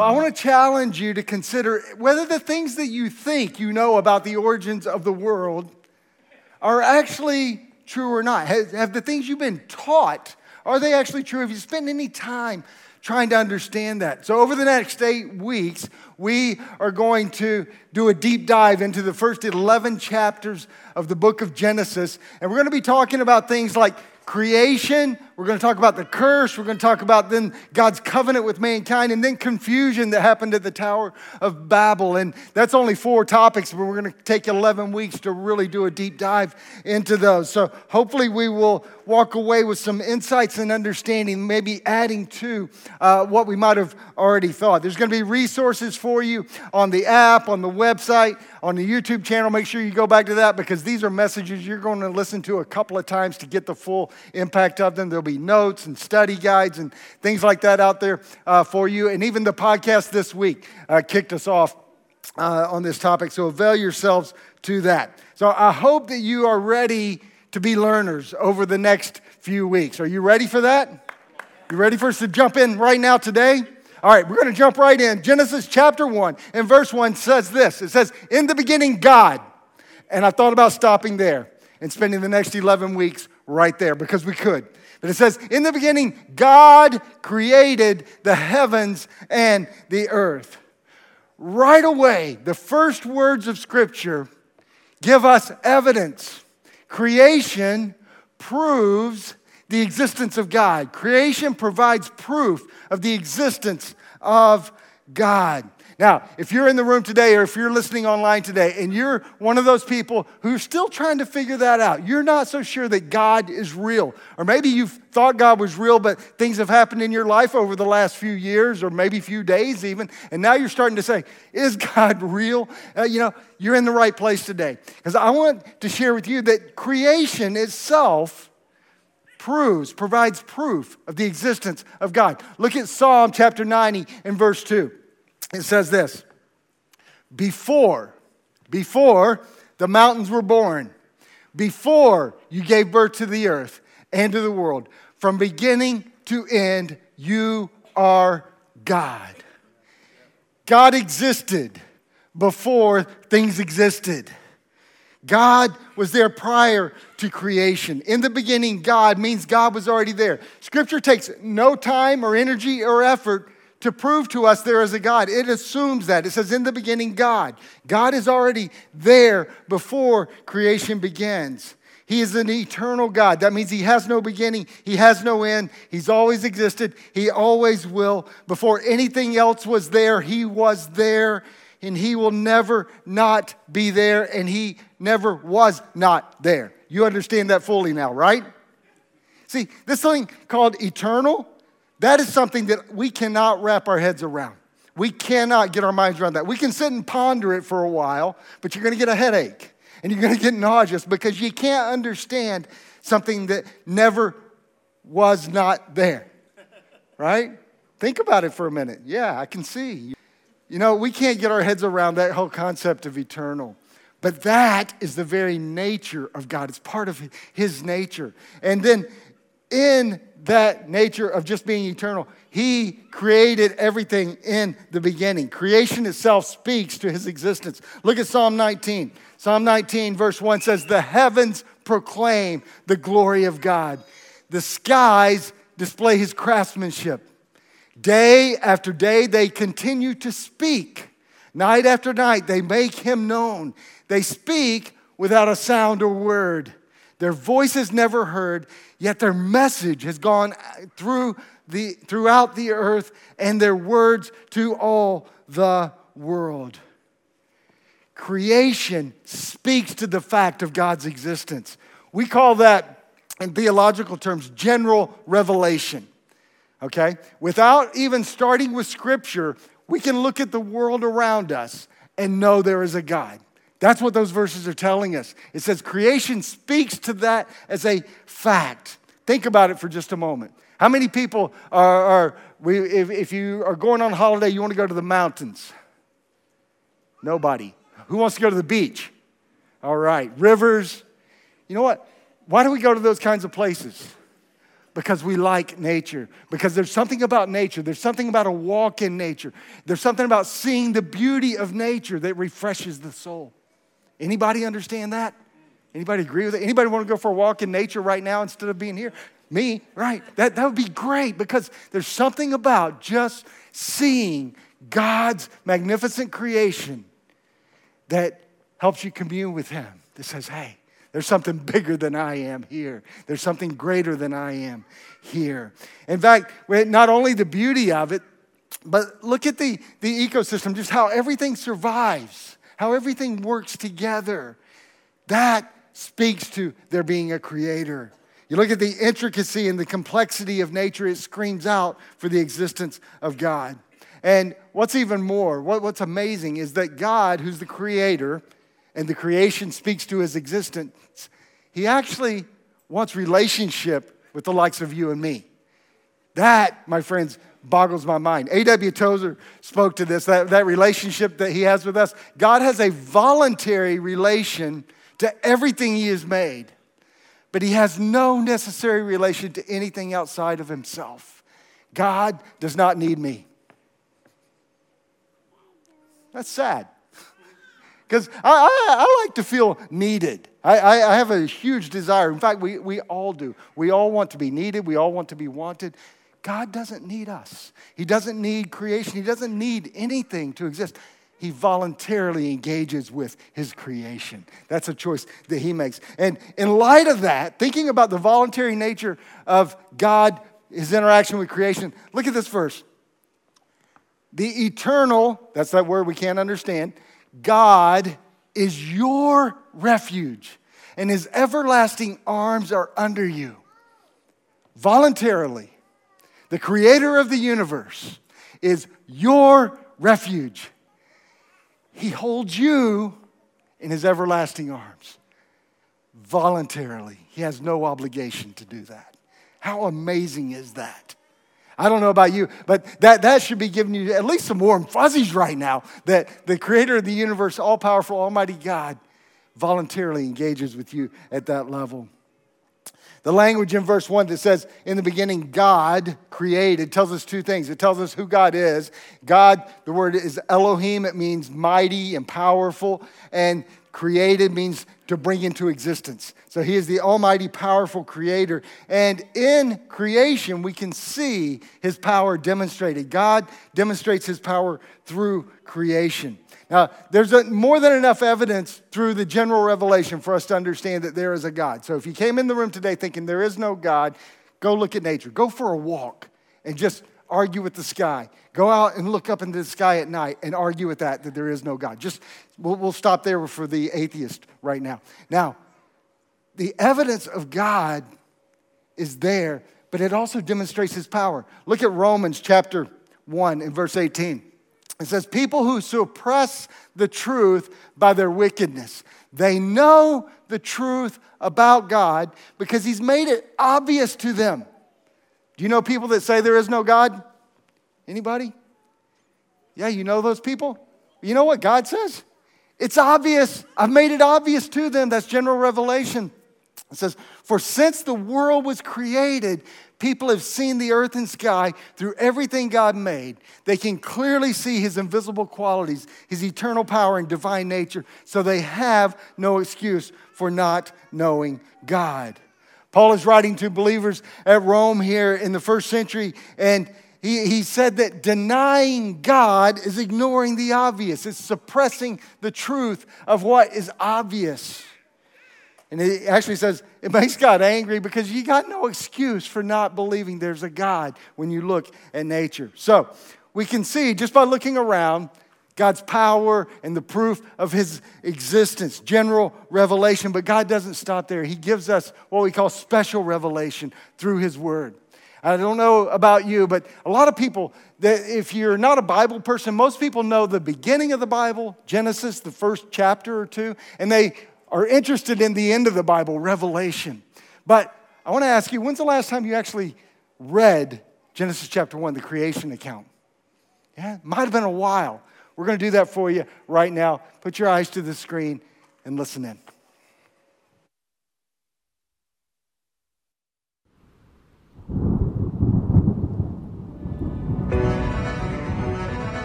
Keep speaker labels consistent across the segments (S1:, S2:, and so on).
S1: Well, I want to challenge you to consider whether the things that you think you know about the origins of the world are actually true or not. Have, have the things you've been taught, are they actually true? Have you spent any time trying to understand that? So, over the next eight weeks, we are going to do a deep dive into the first 11 chapters of the book of Genesis. And we're going to be talking about things like creation. We're going to talk about the curse. We're going to talk about then God's covenant with mankind and then confusion that happened at the Tower of Babel. And that's only four topics, but we're going to take 11 weeks to really do a deep dive into those. So hopefully we will walk away with some insights and understanding, maybe adding to uh, what we might have already thought. There's going to be resources for you on the app, on the website, on the YouTube channel. Make sure you go back to that because these are messages you're going to listen to a couple of times to get the full impact of them. There'll be notes and study guides and things like that out there uh, for you. And even the podcast this week uh, kicked us off uh, on this topic. So avail yourselves to that. So I hope that you are ready to be learners over the next few weeks. Are you ready for that? You ready for us to jump in right now today? All right, we're going to jump right in. Genesis chapter 1 and verse 1 says this It says, In the beginning, God. And I thought about stopping there and spending the next 11 weeks right there because we could. But it says, In the beginning, God created the heavens and the earth. Right away, the first words of Scripture give us evidence. Creation proves the existence of God. Creation provides proof of the existence of God. Now, if you're in the room today or if you're listening online today and you're one of those people who's still trying to figure that out, you're not so sure that God is real. Or maybe you've thought God was real, but things have happened in your life over the last few years or maybe few days even, and now you're starting to say, Is God real? Uh, you know, you're in the right place today. Because I want to share with you that creation itself proves, provides proof of the existence of God. Look at Psalm chapter 90 and verse 2. It says this Before, before the mountains were born, before you gave birth to the earth and to the world, from beginning to end, you are God. God existed before things existed. God was there prior to creation. In the beginning, God means God was already there. Scripture takes no time or energy or effort to prove to us there is a God. It assumes that. It says, in the beginning, God. God is already there before creation begins. He is an eternal God. That means He has no beginning, He has no end. He's always existed, He always will. Before anything else was there, He was there and he will never not be there, and he never was not there. You understand that fully now, right? See, this thing called eternal, that is something that we cannot wrap our heads around. We cannot get our minds around that. We can sit and ponder it for a while, but you're going to get a headache and you're going to get nauseous because you can't understand something that never was not there. Right? Think about it for a minute. Yeah, I can see. You know, we can't get our heads around that whole concept of eternal. But that is the very nature of God. It's part of His nature. And then in that nature of just being eternal, He created everything in the beginning. Creation itself speaks to His existence. Look at Psalm 19. Psalm 19, verse 1 says, The heavens proclaim the glory of God, the skies display His craftsmanship. Day after day, they continue to speak. Night after night, they make him known. They speak without a sound or word. Their voice is never heard, yet their message has gone through the, throughout the earth and their words to all the world. Creation speaks to the fact of God's existence. We call that, in theological terms, general revelation okay? Without even starting with Scripture, we can look at the world around us and know there is a God. That's what those verses are telling us. It says creation speaks to that as a fact. Think about it for just a moment. How many people are, are we, if, if you are going on holiday, you want to go to the mountains? Nobody. Who wants to go to the beach? All right. Rivers. You know what? Why do we go to those kinds of places? because we like nature, because there's something about nature, there's something about a walk in nature, there's something about seeing the beauty of nature that refreshes the soul. Anybody understand that? Anybody agree with it? Anybody want to go for a walk in nature right now instead of being here? Me, right? That, that would be great because there's something about just seeing God's magnificent creation that helps you commune with Him, that says, hey, there's something bigger than I am here. There's something greater than I am here. In fact, not only the beauty of it, but look at the, the ecosystem, just how everything survives, how everything works together. That speaks to there being a creator. You look at the intricacy and the complexity of nature, it screams out for the existence of God. And what's even more, what, what's amazing is that God, who's the creator, and the creation speaks to his existence, he actually wants relationship with the likes of you and me. That, my friends, boggles my mind. A.W. Tozer spoke to this, that, that relationship that he has with us. God has a voluntary relation to everything he has made, but he has no necessary relation to anything outside of himself. God does not need me. That's sad. Because I, I, I, like to feel needed. I, I, I have a huge desire. In fact, we, we all do. We all want to be needed, we all want to be wanted. God doesn't need us, He doesn't need creation, He doesn't need anything to exist. He voluntarily engages with his creation. That's a choice that he makes. And in light of that, thinking about the voluntary nature of God, his interaction with creation, look at this verse. The eternal, that's that word we can't understand, God is your refuge, and his everlasting arms are under you. Voluntarily, the creator of the universe is your refuge. He holds you in his everlasting arms voluntarily. He has no obligation to do that. How amazing is that? I don't know about you, but that, that should be giving you at least some warm fuzzies right now that the creator of the universe, all powerful, almighty God, voluntarily engages with you at that level. The language in verse 1 that says, in the beginning, God created, tells us two things. It tells us who God is. God, the word is Elohim, it means mighty and powerful. And created means to bring into existence. So he is the almighty, powerful creator. And in creation, we can see his power demonstrated. God demonstrates his power through creation. Now, there's a, more than enough evidence through the general revelation for us to understand that there is a God. So if you came in the room today thinking there is no God, go look at nature. Go for a walk and just argue with the sky. Go out and look up into the sky at night and argue with that, that there is no God. Just, we'll, we'll stop there for the atheist right now. Now, the evidence of God is there, but it also demonstrates his power. Look at Romans chapter 1 and verse 18. It says, People who suppress the truth by their wickedness, they know the truth about God because he's made it obvious to them. Do you know people that say there is no God? Anybody? Yeah, you know those people? You know what God says? It's obvious. I've made it obvious to them. That's general revelation. It says, For since the world was created, people have seen the earth and sky through everything God made. They can clearly see his invisible qualities, his eternal power and divine nature, so they have no excuse for not knowing God. Paul is writing to believers at Rome here in the first century, and he, he said that denying God is ignoring the obvious, it's suppressing the truth of what is obvious. And he actually says it makes God angry because you got no excuse for not believing there's a God when you look at nature. So we can see just by looking around God's power and the proof of his existence, general revelation. But God doesn't stop there. He gives us what we call special revelation through his word. I don't know about you, but a lot of people, that if you're not a Bible person, most people know the beginning of the Bible, Genesis, the first chapter or two, and they are interested in the end of the Bible, Revelation. But I want to ask you when's the last time you actually read Genesis chapter 1, the creation account? Yeah, might have been a while. We're going to do that for you right now. Put your eyes to the screen and listen in.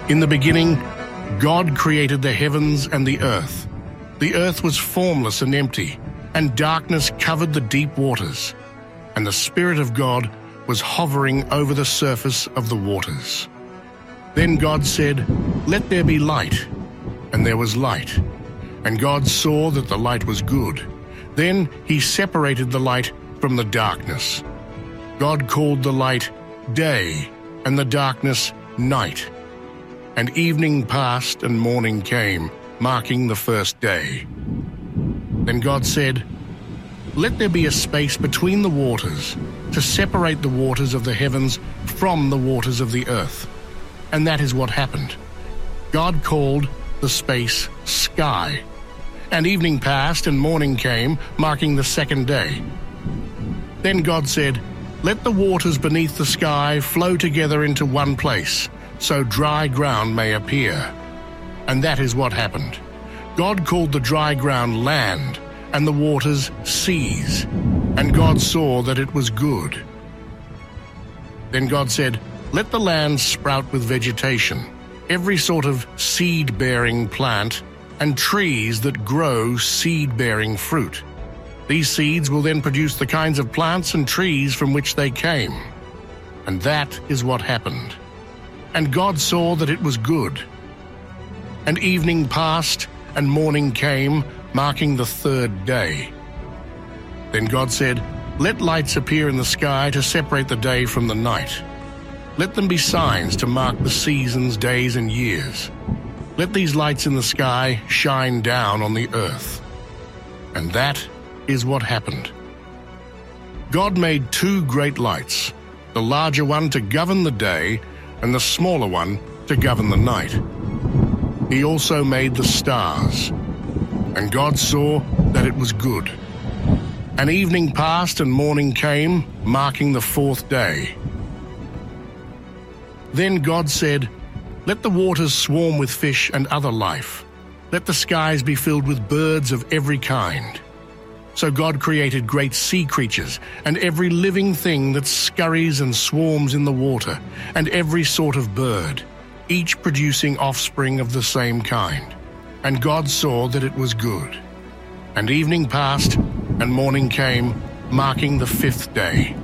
S2: In the beginning, God created the heavens and the earth. The earth was formless and empty, and darkness covered the deep waters. And the Spirit of God was hovering over the surface of the waters. Then God said, Let there be light. And there was light. And God saw that the light was good. Then he separated the light from the darkness. God called the light day, and the darkness night. And evening passed, and morning came, marking the first day. Then God said, Let there be a space between the waters, to separate the waters of the heavens from the waters of the earth. And that is what happened. God called the space sky. And evening passed, and morning came, marking the second day. Then God said, Let the waters beneath the sky flow together into one place, so dry ground may appear. And that is what happened. God called the dry ground land, and the waters seas. And God saw that it was good. Then God said, Let the land sprout with vegetation, every sort of seed bearing plant, and trees that grow seed bearing fruit. These seeds will then produce the kinds of plants and trees from which they came. And that is what happened. And God saw that it was good. And evening passed, and morning came, marking the third day. Then God said, Let lights appear in the sky to separate the day from the night. Let them be signs to mark the seasons, days, and years. Let these lights in the sky shine down on the earth. And that is what happened. God made two great lights, the larger one to govern the day, and the smaller one to govern the night. He also made the stars. And God saw that it was good. And evening passed and morning came, marking the fourth day. Then God said, Let the waters swarm with fish and other life. Let the skies be filled with birds of every kind. So God created great sea creatures, and every living thing that scurries and swarms in the water, and every sort of bird, each producing offspring of the same kind. And God saw that it was good. And evening passed, and morning came, marking the fifth day.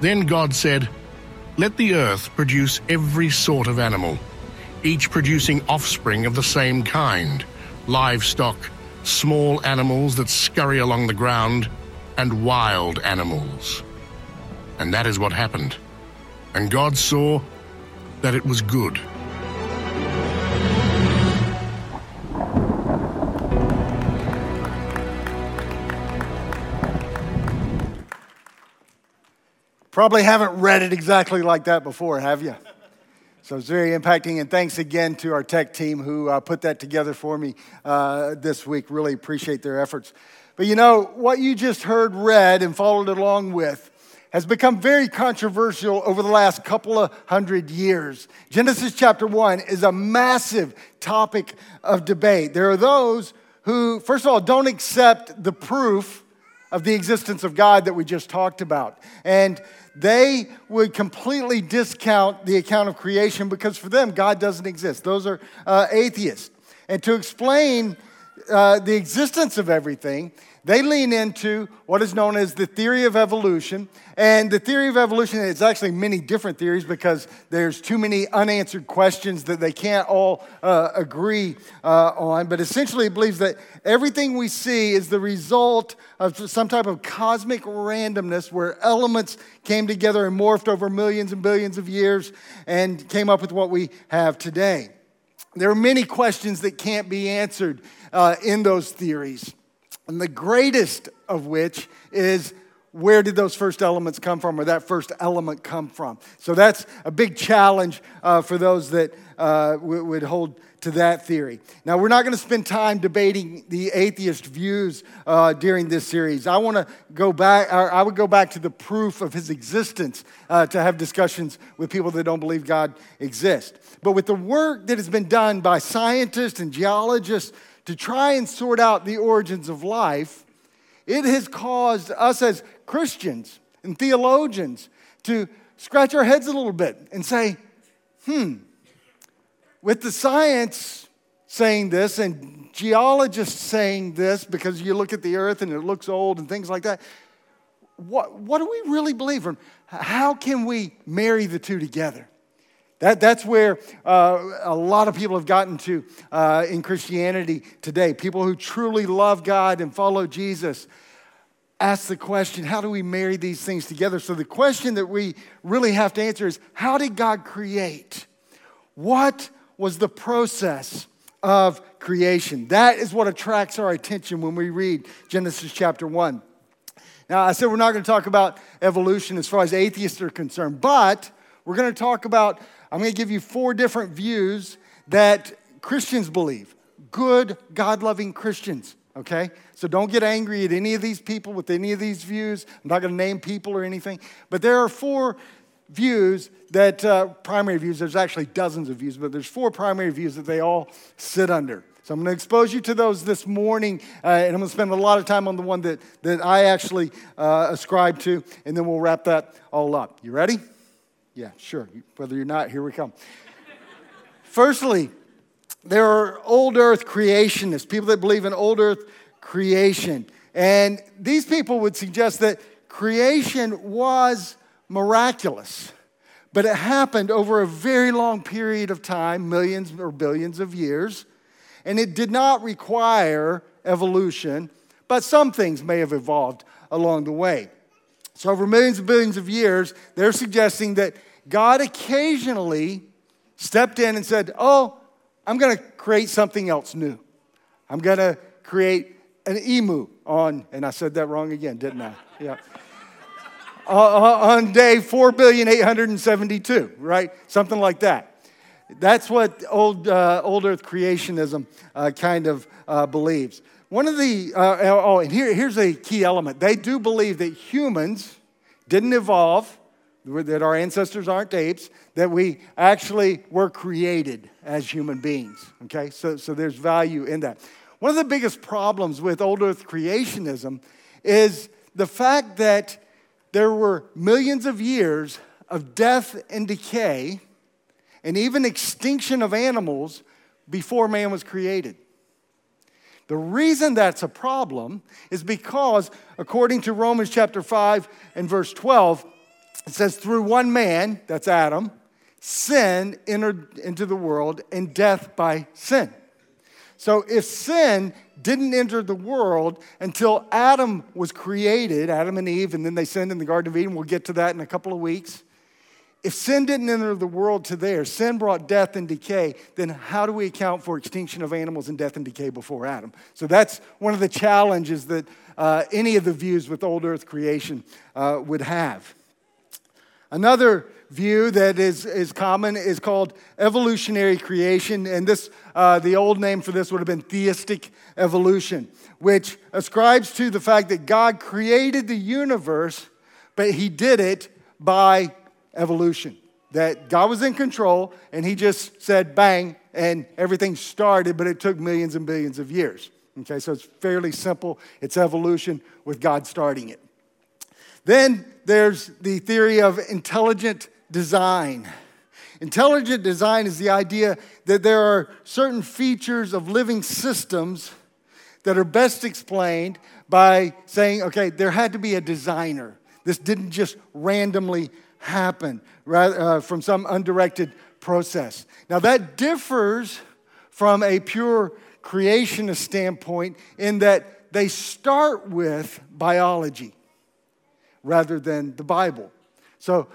S2: Then God said, Let the earth produce every sort of animal, each producing offspring of the same kind, livestock, small animals that scurry along the ground, and wild animals. And that is what happened. And God saw that it was good.
S1: Probably haven't read it exactly like that before, have you? So it's very impacting. And thanks again to our tech team who uh, put that together for me uh, this week. Really appreciate their efforts. But you know, what you just heard read and followed along with has become very controversial over the last couple of hundred years. Genesis chapter 1 is a massive topic of debate. There are those who, first of all, don't accept the proof of the existence of God that we just talked about. And they would completely discount the account of creation because for them, God doesn't exist. Those are uh, atheists. And to explain uh, the existence of everything, they lean into what is known as the theory of evolution. And the theory of evolution is actually many different theories because there's too many unanswered questions that they can't all uh, agree uh, on. But essentially, it believes that everything we see is the result of some type of cosmic randomness where elements came together and morphed over millions and billions of years and came up with what we have today. There are many questions that can't be answered uh, in those theories. And the greatest of which is where did those first elements come from or that first element come from? So that's a big challenge uh, for those that uh, w- would hold to that theory. Now, we're not going to spend time debating the atheist views uh, during this series. I want to go back, I would go back to the proof of his existence uh, to have discussions with people that don't believe God exists. But with the work that has been done by scientists and geologists, to try and sort out the origins of life, it has caused us as Christians and theologians to scratch our heads a little bit and say, hmm, with the science saying this and geologists saying this because you look at the earth and it looks old and things like that, what, what do we really believe? How can we marry the two together? That, that's where uh, a lot of people have gotten to uh, in Christianity today. People who truly love God and follow Jesus ask the question how do we marry these things together? So, the question that we really have to answer is how did God create? What was the process of creation? That is what attracts our attention when we read Genesis chapter 1. Now, I said we're not going to talk about evolution as far as atheists are concerned, but we're going to talk about, I'm going to give you four different views that Christians believe, good, God loving Christians okay? So don't get angry at any of these people with any of these views. I'm not going to name people or anything. But there are four views that, uh, primary views, there's actually dozens of views, but there's four primary views that they all sit under. So I'm going to expose you to those this morning, uh, and I'm going to spend a lot of time on the one that, that I actually uh, ascribe to, and then we'll wrap that all up. You ready? Yeah, sure. Whether you're not, here we come. Firstly, there are old earth creationists, people that believe in old earth creation. And these people would suggest that creation was miraculous, but it happened over a very long period of time, millions or billions of years, and it did not require evolution, but some things may have evolved along the way. So, over millions and billions of years, they're suggesting that God occasionally stepped in and said, Oh, I'm going to create something else new. I'm going to create an emu on, and I said that wrong again, didn't I? Yeah. uh, on day 4,872, right? Something like that. That's what old, uh, old earth creationism uh, kind of uh, believes. One of the, uh, oh, and here, here's a key element. They do believe that humans didn't evolve that our ancestors aren't apes, that we actually were created as human beings. Okay, so, so there's value in that. One of the biggest problems with old earth creationism is the fact that there were millions of years of death and decay and even extinction of animals before man was created. The reason that's a problem is because, according to Romans chapter 5 and verse 12, it says, through one man, that's Adam, sin entered into the world and death by sin. So if sin didn't enter the world until Adam was created, Adam and Eve, and then they sinned in the Garden of Eden, we'll get to that in a couple of weeks. If sin didn't enter the world to there, sin brought death and decay, then how do we account for extinction of animals and death and decay before Adam? So that's one of the challenges that uh, any of the views with old earth creation uh, would have. Another view that is, is common is called evolutionary creation, and this, uh, the old name for this would have been theistic evolution, which ascribes to the fact that God created the universe, but he did it by evolution. That God was in control, and he just said bang, and everything started, but it took millions and billions of years. Okay, so it's fairly simple. It's evolution with God starting it. Then there's the theory of intelligent design. Intelligent design is the idea that there are certain features of living systems that are best explained by saying, okay, there had to be a designer. This didn't just randomly happen rather, uh, from some undirected process. Now, that differs from a pure creationist standpoint in that they start with biology rather than the Bible. So,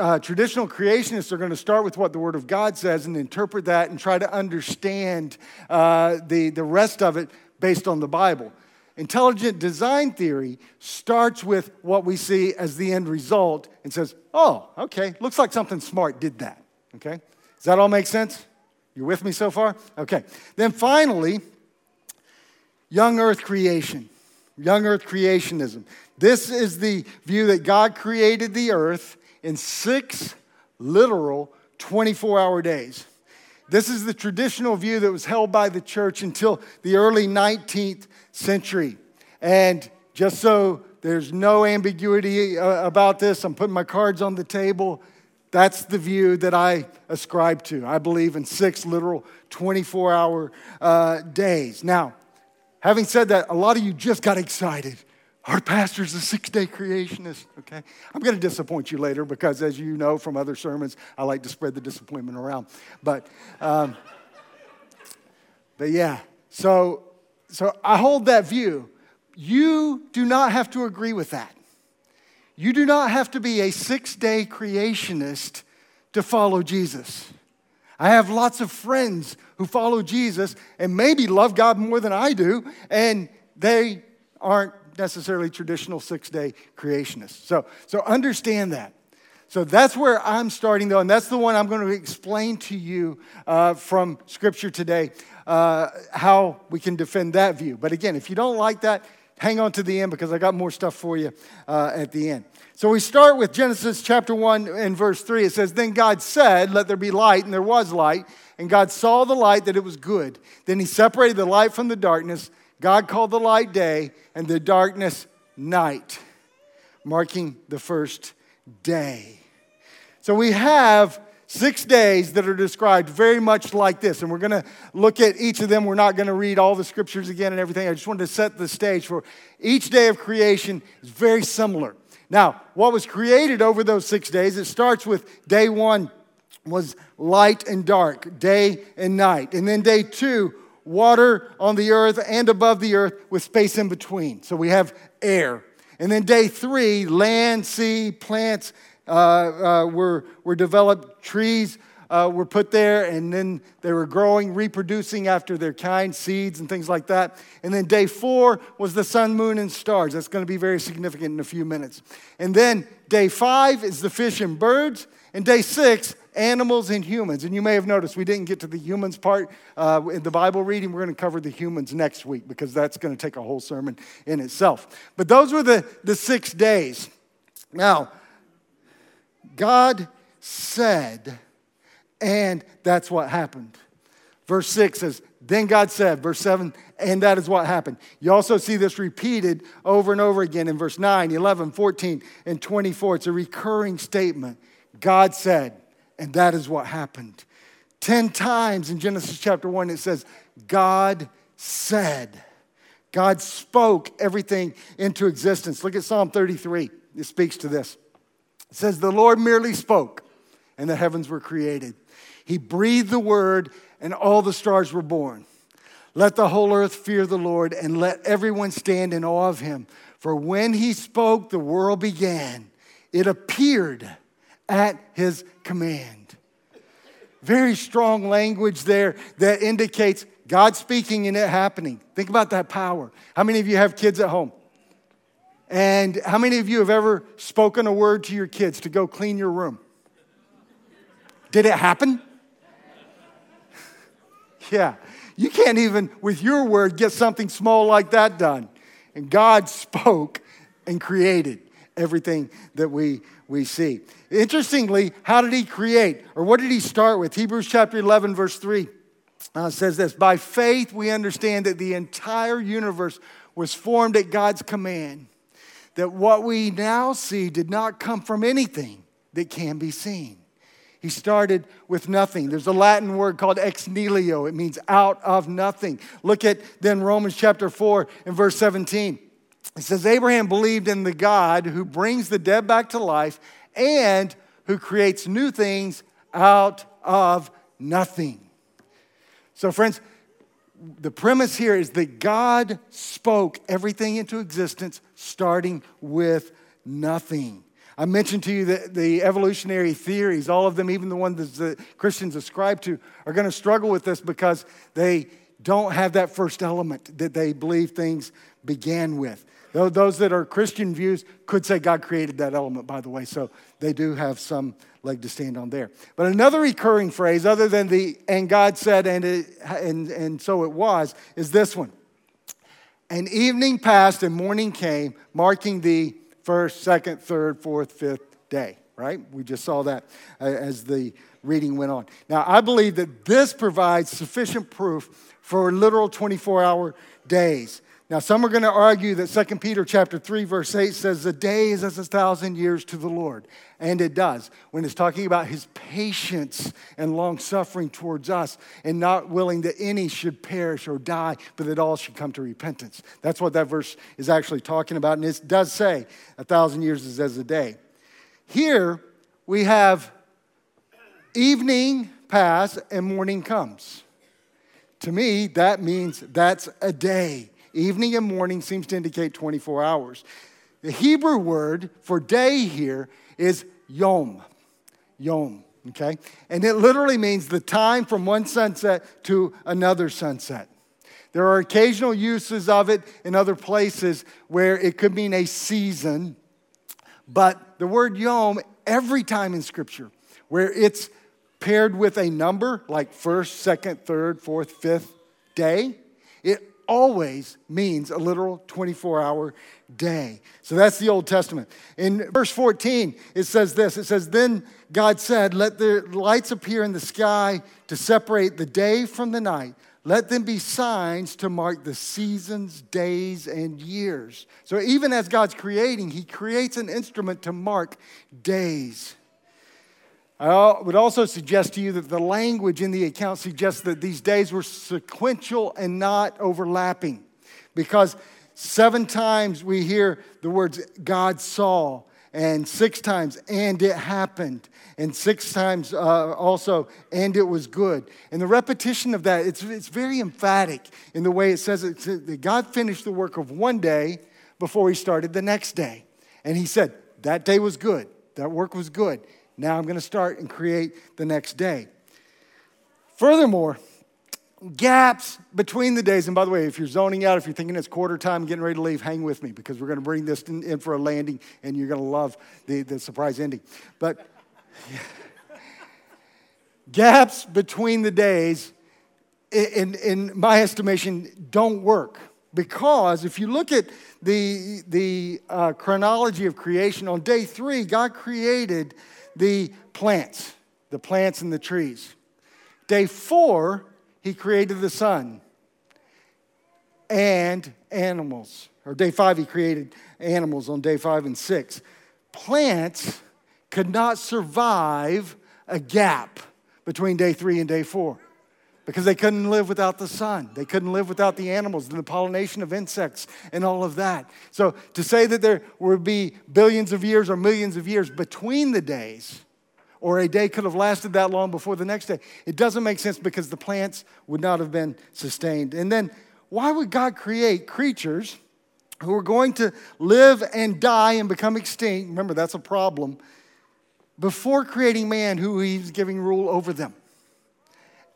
S1: uh, traditional creationists are going to start with what the Word of God says and interpret that and try to understand uh, the, the rest of it based on the Bible. Intelligent design theory starts with what we see as the end result and says, oh, okay, looks like something smart did that. Okay? Does that all make sense? You with me so far? Okay. Then finally, young earth creation, young earth creationism. This is the view that God created the earth in six literal 24 hour days. This is the traditional view that was held by the church until the early 19th century. And just so there's no ambiguity uh, about this, I'm putting my cards on the table. That's the view that I ascribe to. I believe in six literal 24 hour uh, days. Now, having said that, a lot of you just got excited. Our pastor's a six day creationist, okay? I'm going to disappoint you later because, as you know from other sermons, I like to spread the disappointment around. But, um, but yeah, so, so I hold that view. You do not have to agree with that. You do not have to be a six day creationist to follow Jesus. I have lots of friends who follow Jesus and maybe love God more than I do, and they aren't necessarily traditional six day creationists. So, so understand that. So that's where I'm starting, though, and that's the one I'm going to explain to you uh, from Scripture today uh, how we can defend that view. But again, if you don't like that, hang on to the end because I got more stuff for you uh, at the end. So we start with Genesis chapter 1 and verse 3. It says, Then God said, Let there be light, and there was light. And God saw the light that it was good. Then he separated the light from the darkness. God called the light day, and the darkness night, marking the first day. So we have six days that are described very much like this. And we're going to look at each of them. We're not going to read all the scriptures again and everything. I just wanted to set the stage for each day of creation is very similar. Now, what was created over those six days, it starts with day one was light and dark, day and night. And then day two, water on the earth and above the earth with space in between. So we have air. And then day three, land, sea, plants, uh, uh, were, were developed, trees uh, were put there, and then they were growing, reproducing after their kind, seeds and things like that. And then day four was the sun, moon, and stars. That's going to be very significant in a few minutes. And then day five is the fish and birds. And day six, animals and humans. And you may have noticed we didn't get to the humans part uh, in the Bible reading. We're going to cover the humans next week because that's going to take a whole sermon in itself. But those were the, the six days. Now, God said, and that's what happened. Verse 6 says, Then God said, verse 7, and that is what happened. You also see this repeated over and over again in verse 9, 11, 14, and 24. It's a recurring statement. God said, and that is what happened. Ten times in Genesis chapter 1, it says, God said. God spoke everything into existence. Look at Psalm 33. It speaks to this. It says, The Lord merely spoke, and the heavens were created. He breathed the word, and all the stars were born. Let the whole earth fear the Lord, and let everyone stand in awe of him. For when he spoke, the world began. It appeared at his command. Very strong language there that indicates God speaking and it happening. Think about that power. How many of you have kids at home? And how many of you have ever spoken a word to your kids to go clean your room? Did it happen? yeah. You can't even, with your word, get something small like that done. And God spoke and created everything that we, we see. Interestingly, how did he create? Or what did he start with? Hebrews chapter 11, verse 3 uh, says this By faith, we understand that the entire universe was formed at God's command that what we now see did not come from anything that can be seen. He started with nothing. There's a Latin word called ex nihilo. It means out of nothing. Look at then Romans chapter 4 and verse 17. It says, Abraham believed in the God who brings the dead back to life and who creates new things out of nothing. So, friends, the premise here is that God spoke everything into existence, starting with nothing. I mentioned to you that the evolutionary theories, all of them, even the ones that Christians ascribe to, are going to struggle with this because they don't have that first element that they believe things began with. Those that are Christian views could say God created that element, by the way, so they do have some leg to stand on there. But another recurring phrase, other than the and God said and, it, and, and so it was, is this one. And evening passed and morning came, marking the first, second, third, fourth, fifth day, right? We just saw that uh, as the reading went on. Now, I believe that this provides sufficient proof for literal 24 hour days Now, some are going to argue that 2 Peter chapter 3, verse 8 says, The day is as a thousand years to the Lord. And it does. When it's talking about his patience and long suffering towards us, and not willing that any should perish or die, but that all should come to repentance. That's what that verse is actually talking about. And it does say, A thousand years is as a day. Here we have evening pass and morning comes. To me, that means that's a day. Evening and morning seems to indicate 24 hours. The Hebrew word for day here is yom. Yom, okay? And it literally means the time from one sunset to another sunset. There are occasional uses of it in other places where it could mean a season, but the word yom, every time in Scripture, where it's paired with a number like first, second, third, fourth, fifth day, always means a literal 24 hour day. So that's the Old Testament. In verse 14, it says this it says, Then God said, Let the lights appear in the sky to separate the day from the night. Let them be signs to mark the seasons, days, and years. So even as God's creating, He creates an instrument to mark days. I would also suggest to you that the language in the account suggests that these days were sequential and not overlapping because seven times we hear the words God saw, and six times, and it happened, and six times uh, also, and it was good. And the repetition of that, it's, it's very emphatic in the way it says it. That God finished the work of one day before he started the next day. And he said, That day was good, that work was good. Now I'm going to start and create the next day. Furthermore, gaps between the days, and by the way, if you're zoning out, if you're thinking it's quarter time, getting ready to leave, hang with me because we're going to bring this in, in for a landing and you're going to love the, the surprise ending. But gaps between the days, in, in my estimation, don't work. Because if you look at the, the uh, chronology of creation, on day three, God created the plants, the plants and the trees. Day four, he created the sun and animals. Or day five, he created animals on day five and six. Plants could not survive a gap between day three and day four because they couldn't live without the sun. They couldn't live without the animals and the pollination of insects and all of that. So to say that there would be billions of years or millions of years between the days, or a day could have lasted that long before the next day, it doesn't make sense because the plants would not have been sustained. And then why would God create creatures who are going to live and die and become extinct? Remember, that's a problem. Before creating man, who he's giving rule over them.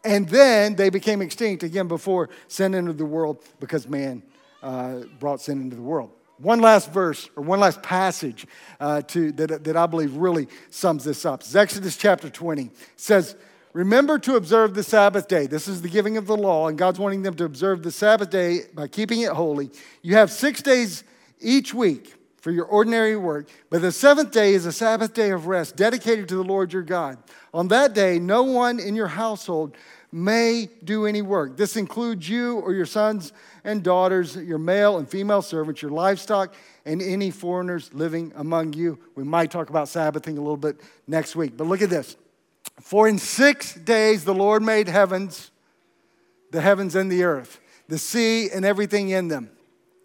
S1: And then they became extinct again before sin entered the world because man uh, brought sin into the world. One last verse or one last passage uh, to, that, that I believe really sums this up. It's Exodus chapter 20. It says, Remember to observe the Sabbath day. This is the giving of the law, and God's wanting them to observe the Sabbath day by keeping it holy. You have six days each week for your ordinary work, but the seventh day is a Sabbath day of rest dedicated to the Lord your God. On that day, no one in your household may do any work. This includes you or your sons and daughters, your male and female servants, your livestock, and any foreigners living among you. We might talk about Sabbathing a little bit next week. But look at this. For in six days the Lord made heavens, the heavens and the earth, the sea and everything in them.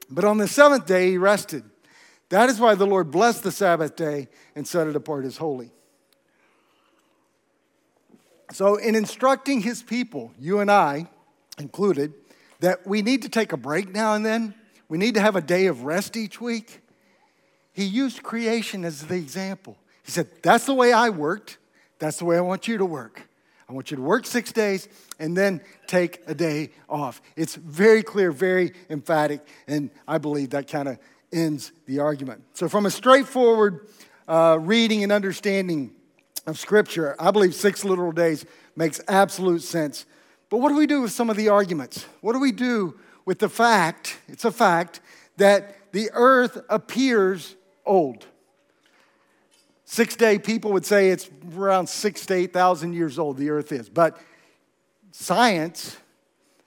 S1: But on the seventh day he rested. That is why the Lord blessed the Sabbath day and set it apart as holy. So, in instructing his people, you and I included, that we need to take a break now and then, we need to have a day of rest each week, he used creation as the example. He said, That's the way I worked. That's the way I want you to work. I want you to work six days and then take a day off. It's very clear, very emphatic, and I believe that kind of ends the argument. So, from a straightforward uh, reading and understanding of Scripture, I believe six literal days makes absolute sense. But what do we do with some of the arguments? What do we do with the fact, it's a fact, that the earth appears old? Six day people would say it's around six to 8,000 years old, the earth is. But science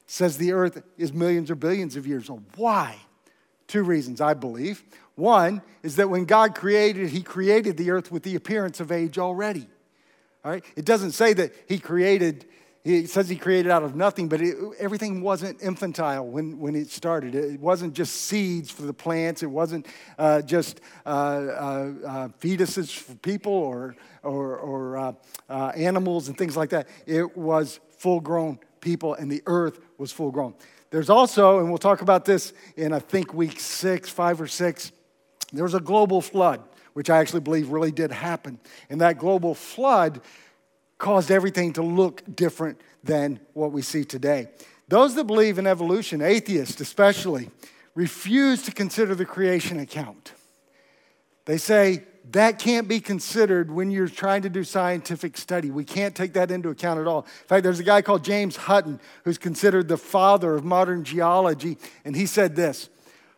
S1: says the earth is millions or billions of years old. Why? Two reasons, I believe. One is that when God created, He created the earth with the appearance of age already. All right? It doesn't say that He created, He says He created out of nothing, but it, everything wasn't infantile when, when it started. It wasn't just seeds for the plants, it wasn't uh, just uh, uh, uh fetuses for people or, or, or uh, uh, animals and things like that. It was full grown people, and the earth was full grown. There's also, and we'll talk about this in I think week six, five or six, there was a global flood, which I actually believe really did happen. And that global flood caused everything to look different than what we see today. Those that believe in evolution, atheists especially, refuse to consider the creation account. They say that can't be considered when you're trying to do scientific study. We can't take that into account at all. In fact, there's a guy called James Hutton who's considered the father of modern geology, and he said this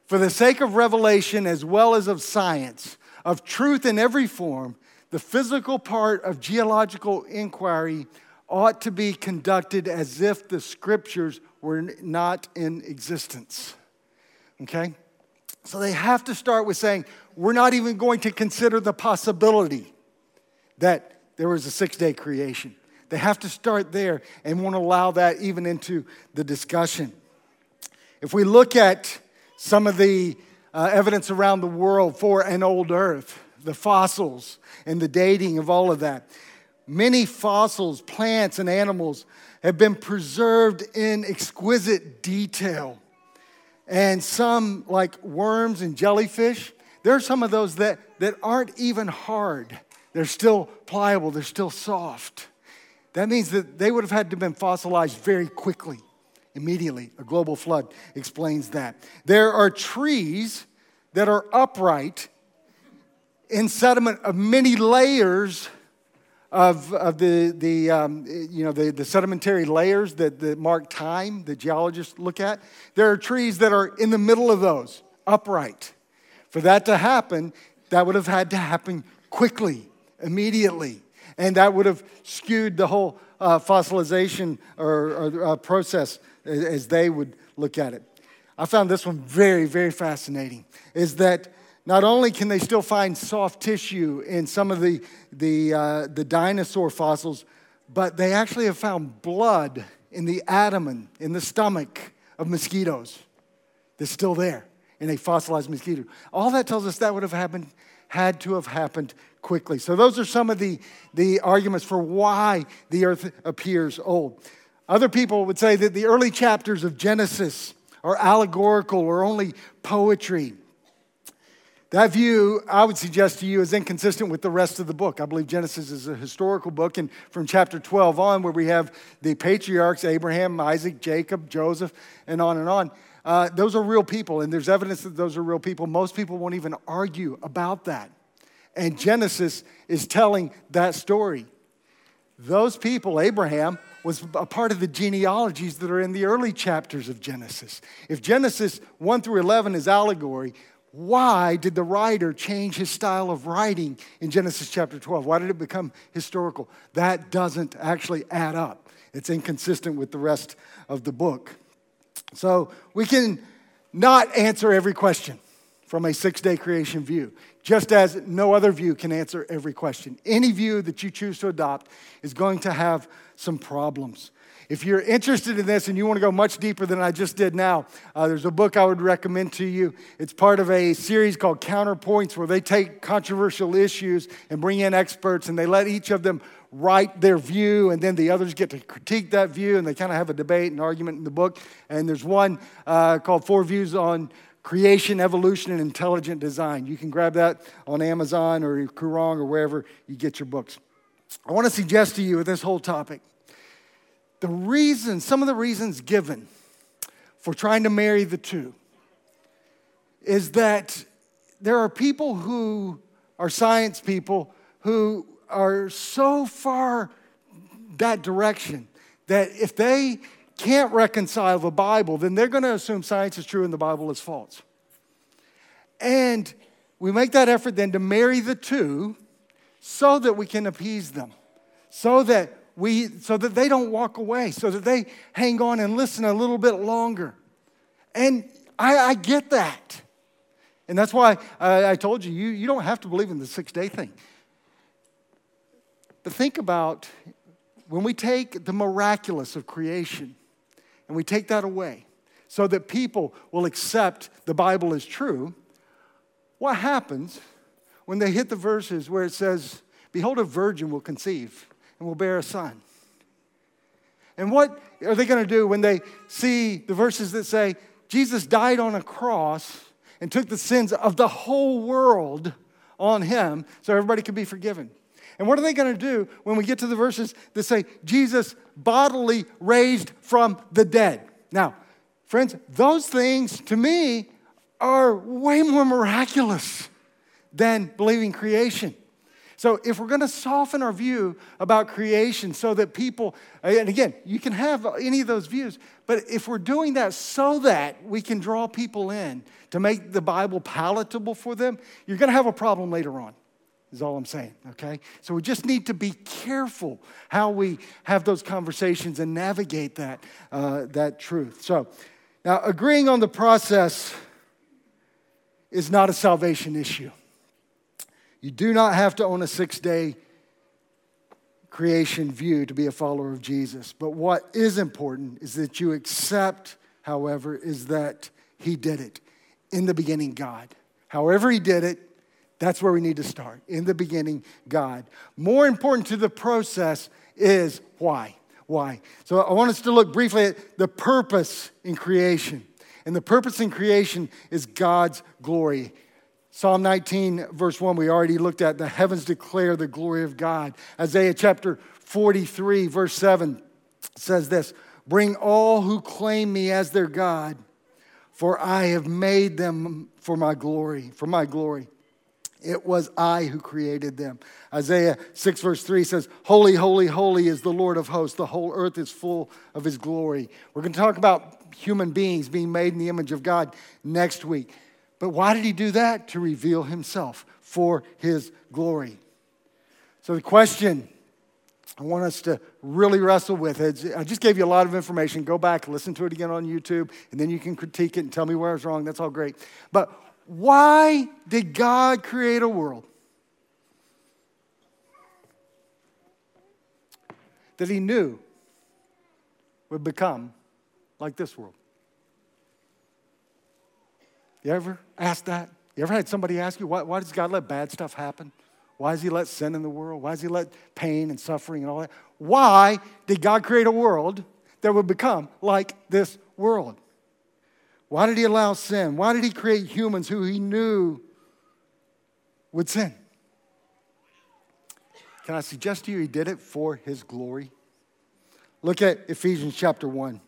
S1: For the sake of revelation as well as of science, of truth in every form, the physical part of geological inquiry ought to be conducted as if the scriptures were not in existence. Okay? So they have to start with saying, we're not even going to consider the possibility that there was a six day creation. They have to start there and won't allow that even into the discussion. If we look at some of the uh, evidence around the world for an old earth, the fossils and the dating of all of that, many fossils, plants, and animals have been preserved in exquisite detail. And some, like worms and jellyfish, there are some of those that, that aren't even hard. They're still pliable, they're still soft. That means that they would have had to have been fossilized very quickly, immediately. A global flood explains that. There are trees that are upright in sediment of many layers of, of the, the, um, you know, the, the sedimentary layers that, that mark time, the geologists look at. There are trees that are in the middle of those, upright. For that to happen, that would have had to happen quickly, immediately. And that would have skewed the whole uh, fossilization or, or uh, process as they would look at it. I found this one very, very fascinating. Is that not only can they still find soft tissue in some of the, the, uh, the dinosaur fossils, but they actually have found blood in the abdomen, in the stomach of mosquitoes that's still there in a fossilized mosquito. All that tells us that would have happened, had to have happened quickly. So those are some of the, the arguments for why the earth appears old. Other people would say that the early chapters of Genesis are allegorical or only poetry. That view, I would suggest to you, is inconsistent with the rest of the book. I believe Genesis is a historical book, and from chapter 12 on, where we have the patriarchs Abraham, Isaac, Jacob, Joseph, and on and on, uh, those are real people, and there's evidence that those are real people. Most people won't even argue about that. And Genesis is telling that story. Those people, Abraham, was a part of the genealogies that are in the early chapters of Genesis. If Genesis 1 through 11 is allegory, why did the writer change his style of writing in Genesis chapter 12? Why did it become historical? That doesn't actually add up. It's inconsistent with the rest of the book. So we can not answer every question from a six day creation view, just as no other view can answer every question. Any view that you choose to adopt is going to have some problems. If you're interested in this and you want to go much deeper than I just did now, uh, there's a book I would recommend to you. It's part of a series called Counterpoints, where they take controversial issues and bring in experts and they let each of them write their view, and then the others get to critique that view, and they kind of have a debate and argument in the book. And there's one uh, called Four Views on Creation, Evolution, and Intelligent Design. You can grab that on Amazon or Koorong or wherever you get your books. I want to suggest to you with this whole topic the reason, some of the reasons given for trying to marry the two is that there are people who are science people who are so far that direction that if they can't reconcile the Bible, then they're going to assume science is true and the Bible is false. And we make that effort then to marry the two so that we can appease them, so that we so that they don't walk away, so that they hang on and listen a little bit longer. And I, I get that. And that's why I, I told you, you, you don't have to believe in the six day thing. But think about when we take the miraculous of creation and we take that away so that people will accept the Bible as true, what happens when they hit the verses where it says, Behold, a virgin will conceive and will bear a son? And what are they going to do when they see the verses that say, Jesus died on a cross and took the sins of the whole world on him so everybody could be forgiven? And what are they going to do when we get to the verses that say Jesus bodily raised from the dead? Now, friends, those things to me are way more miraculous than believing creation. So, if we're going to soften our view about creation so that people, and again, you can have any of those views, but if we're doing that so that we can draw people in to make the Bible palatable for them, you're going to have a problem later on, is all I'm saying, okay? So, we just need to be careful how we have those conversations and navigate that, uh, that truth. So, now agreeing on the process is not a salvation issue. You do not have to own a six day creation view to be a follower of Jesus. But what is important is that you accept, however, is that He did it. In the beginning, God. However, He did it, that's where we need to start. In the beginning, God. More important to the process is why. Why? So I want us to look briefly at the purpose in creation. And the purpose in creation is God's glory. Psalm 19, verse 1, we already looked at. The heavens declare the glory of God. Isaiah chapter 43, verse 7 says this Bring all who claim me as their God, for I have made them for my glory, for my glory. It was I who created them. Isaiah 6, verse 3 says, Holy, holy, holy is the Lord of hosts. The whole earth is full of his glory. We're going to talk about human beings being made in the image of God next week. But why did he do that? To reveal himself for his glory. So the question I want us to really wrestle with is I just gave you a lot of information. Go back, listen to it again on YouTube, and then you can critique it and tell me where I was wrong. That's all great. But why did God create a world that he knew would become like this world? You ever asked that? You ever had somebody ask you, why, why does God let bad stuff happen? Why does He let sin in the world? Why does He let pain and suffering and all that? Why did God create a world that would become like this world? Why did He allow sin? Why did He create humans who He knew would sin? Can I suggest to you He did it for His glory? Look at Ephesians chapter 1.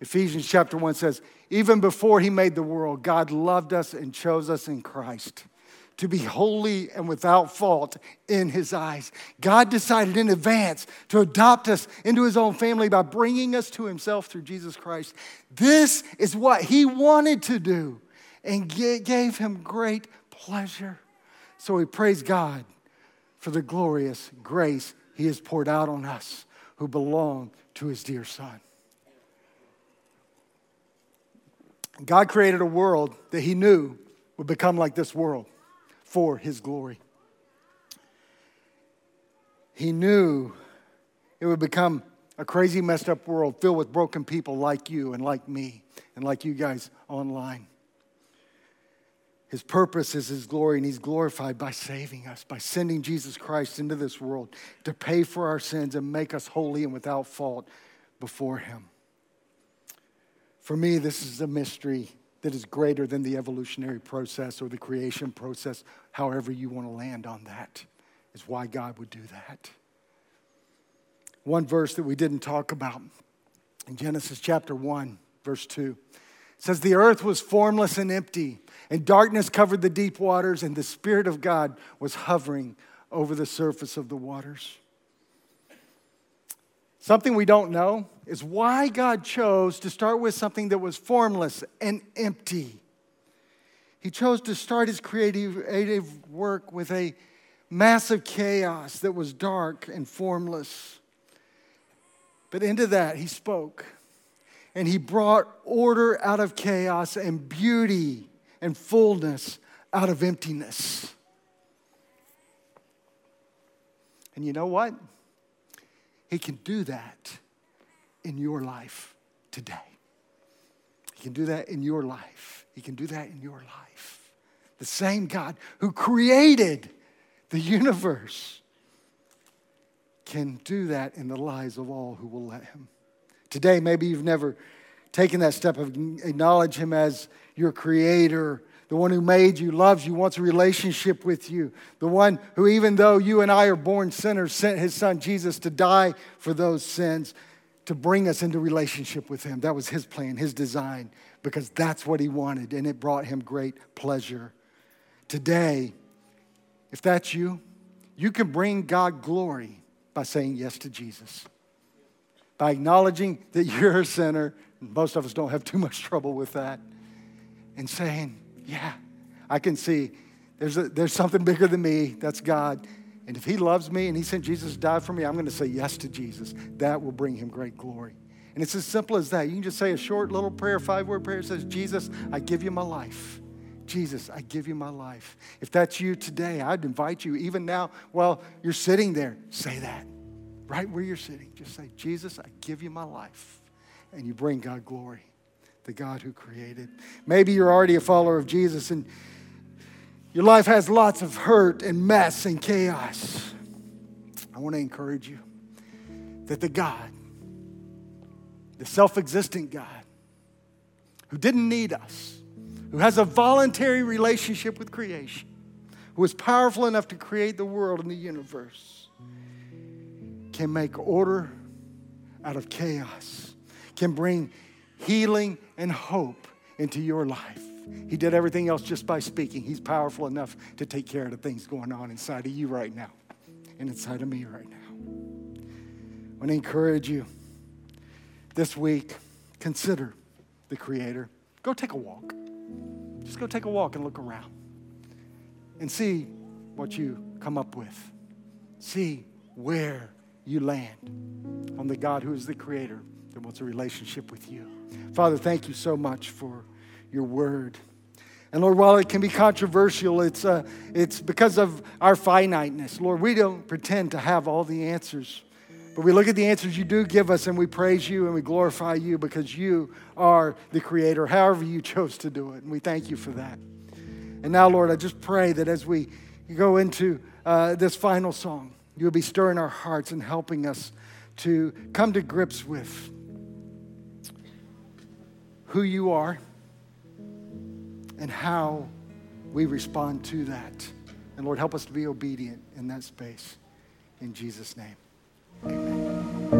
S1: Ephesians chapter 1 says, Even before he made the world, God loved us and chose us in Christ to be holy and without fault in his eyes. God decided in advance to adopt us into his own family by bringing us to himself through Jesus Christ. This is what he wanted to do and gave him great pleasure. So we praise God for the glorious grace he has poured out on us who belong to his dear son. God created a world that he knew would become like this world for his glory. He knew it would become a crazy, messed up world filled with broken people like you and like me and like you guys online. His purpose is His glory, and He's glorified by saving us, by sending Jesus Christ into this world to pay for our sins and make us holy and without fault before Him. For me, this is a mystery that is greater than the evolutionary process or the creation process, however you want to land on that, is why God would do that. One verse that we didn't talk about in Genesis chapter 1, verse 2 says, The earth was formless and empty, and darkness covered the deep waters, and the Spirit of God was hovering over the surface of the waters. Something we don't know is why God chose to start with something that was formless and empty. He chose to start his creative, work with a massive chaos that was dark and formless. But into that, he spoke. And he brought order out of chaos and beauty and fullness out of emptiness. And you know what? He can do that in your life today. He can do that in your life. He can do that in your life. The same God who created the universe can do that in the lives of all who will let him. Today, maybe you've never taken that step of acknowledge him as your creator, the one who made you, loves you, wants a relationship with you, the one who, even though you and I are born sinners, sent his son Jesus to die for those sins, to bring us into relationship with him. That was his plan, his design, because that's what he wanted, and it brought him great pleasure. Today, if that's you, you can bring God glory by saying yes to Jesus. By acknowledging that you're a sinner, most of us don't have too much trouble with that, and saying, Yeah, I can see there's, a, there's something bigger than me, that's God. And if He loves me and He sent Jesus to die for me, I'm going to say yes to Jesus. That will bring Him great glory. And it's as simple as that. You can just say a short little prayer, five word prayer says, Jesus, I give you my life. Jesus, I give you my life. If that's you today, I'd invite you, even now, while you're sitting there, say that right where you're sitting. Just say, Jesus, I give you my life. And you bring God glory, the God who created. Maybe you're already a follower of Jesus and your life has lots of hurt and mess and chaos. I want to encourage you that the God, the self existent God, who didn't need us, who has a voluntary relationship with creation, who is powerful enough to create the world and the universe, can make order out of chaos, can bring healing and hope into your life. He did everything else just by speaking. He's powerful enough to take care of the things going on inside of you right now and inside of me right now. I want to encourage you this week, consider the Creator. Go take a walk. Just go take a walk and look around and see what you come up with. See where you land on the God who is the creator that wants a relationship with you. Father, thank you so much for your word. And Lord, while it can be controversial, it's, uh, it's because of our finiteness. Lord, we don't pretend to have all the answers. But we look at the answers you do give us and we praise you and we glorify you because you are the creator, however you chose to do it. And we thank you for that. And now, Lord, I just pray that as we go into uh, this final song, you'll be stirring our hearts and helping us to come to grips with who you are and how we respond to that. And Lord, help us to be obedient in that space. In Jesus' name, amen.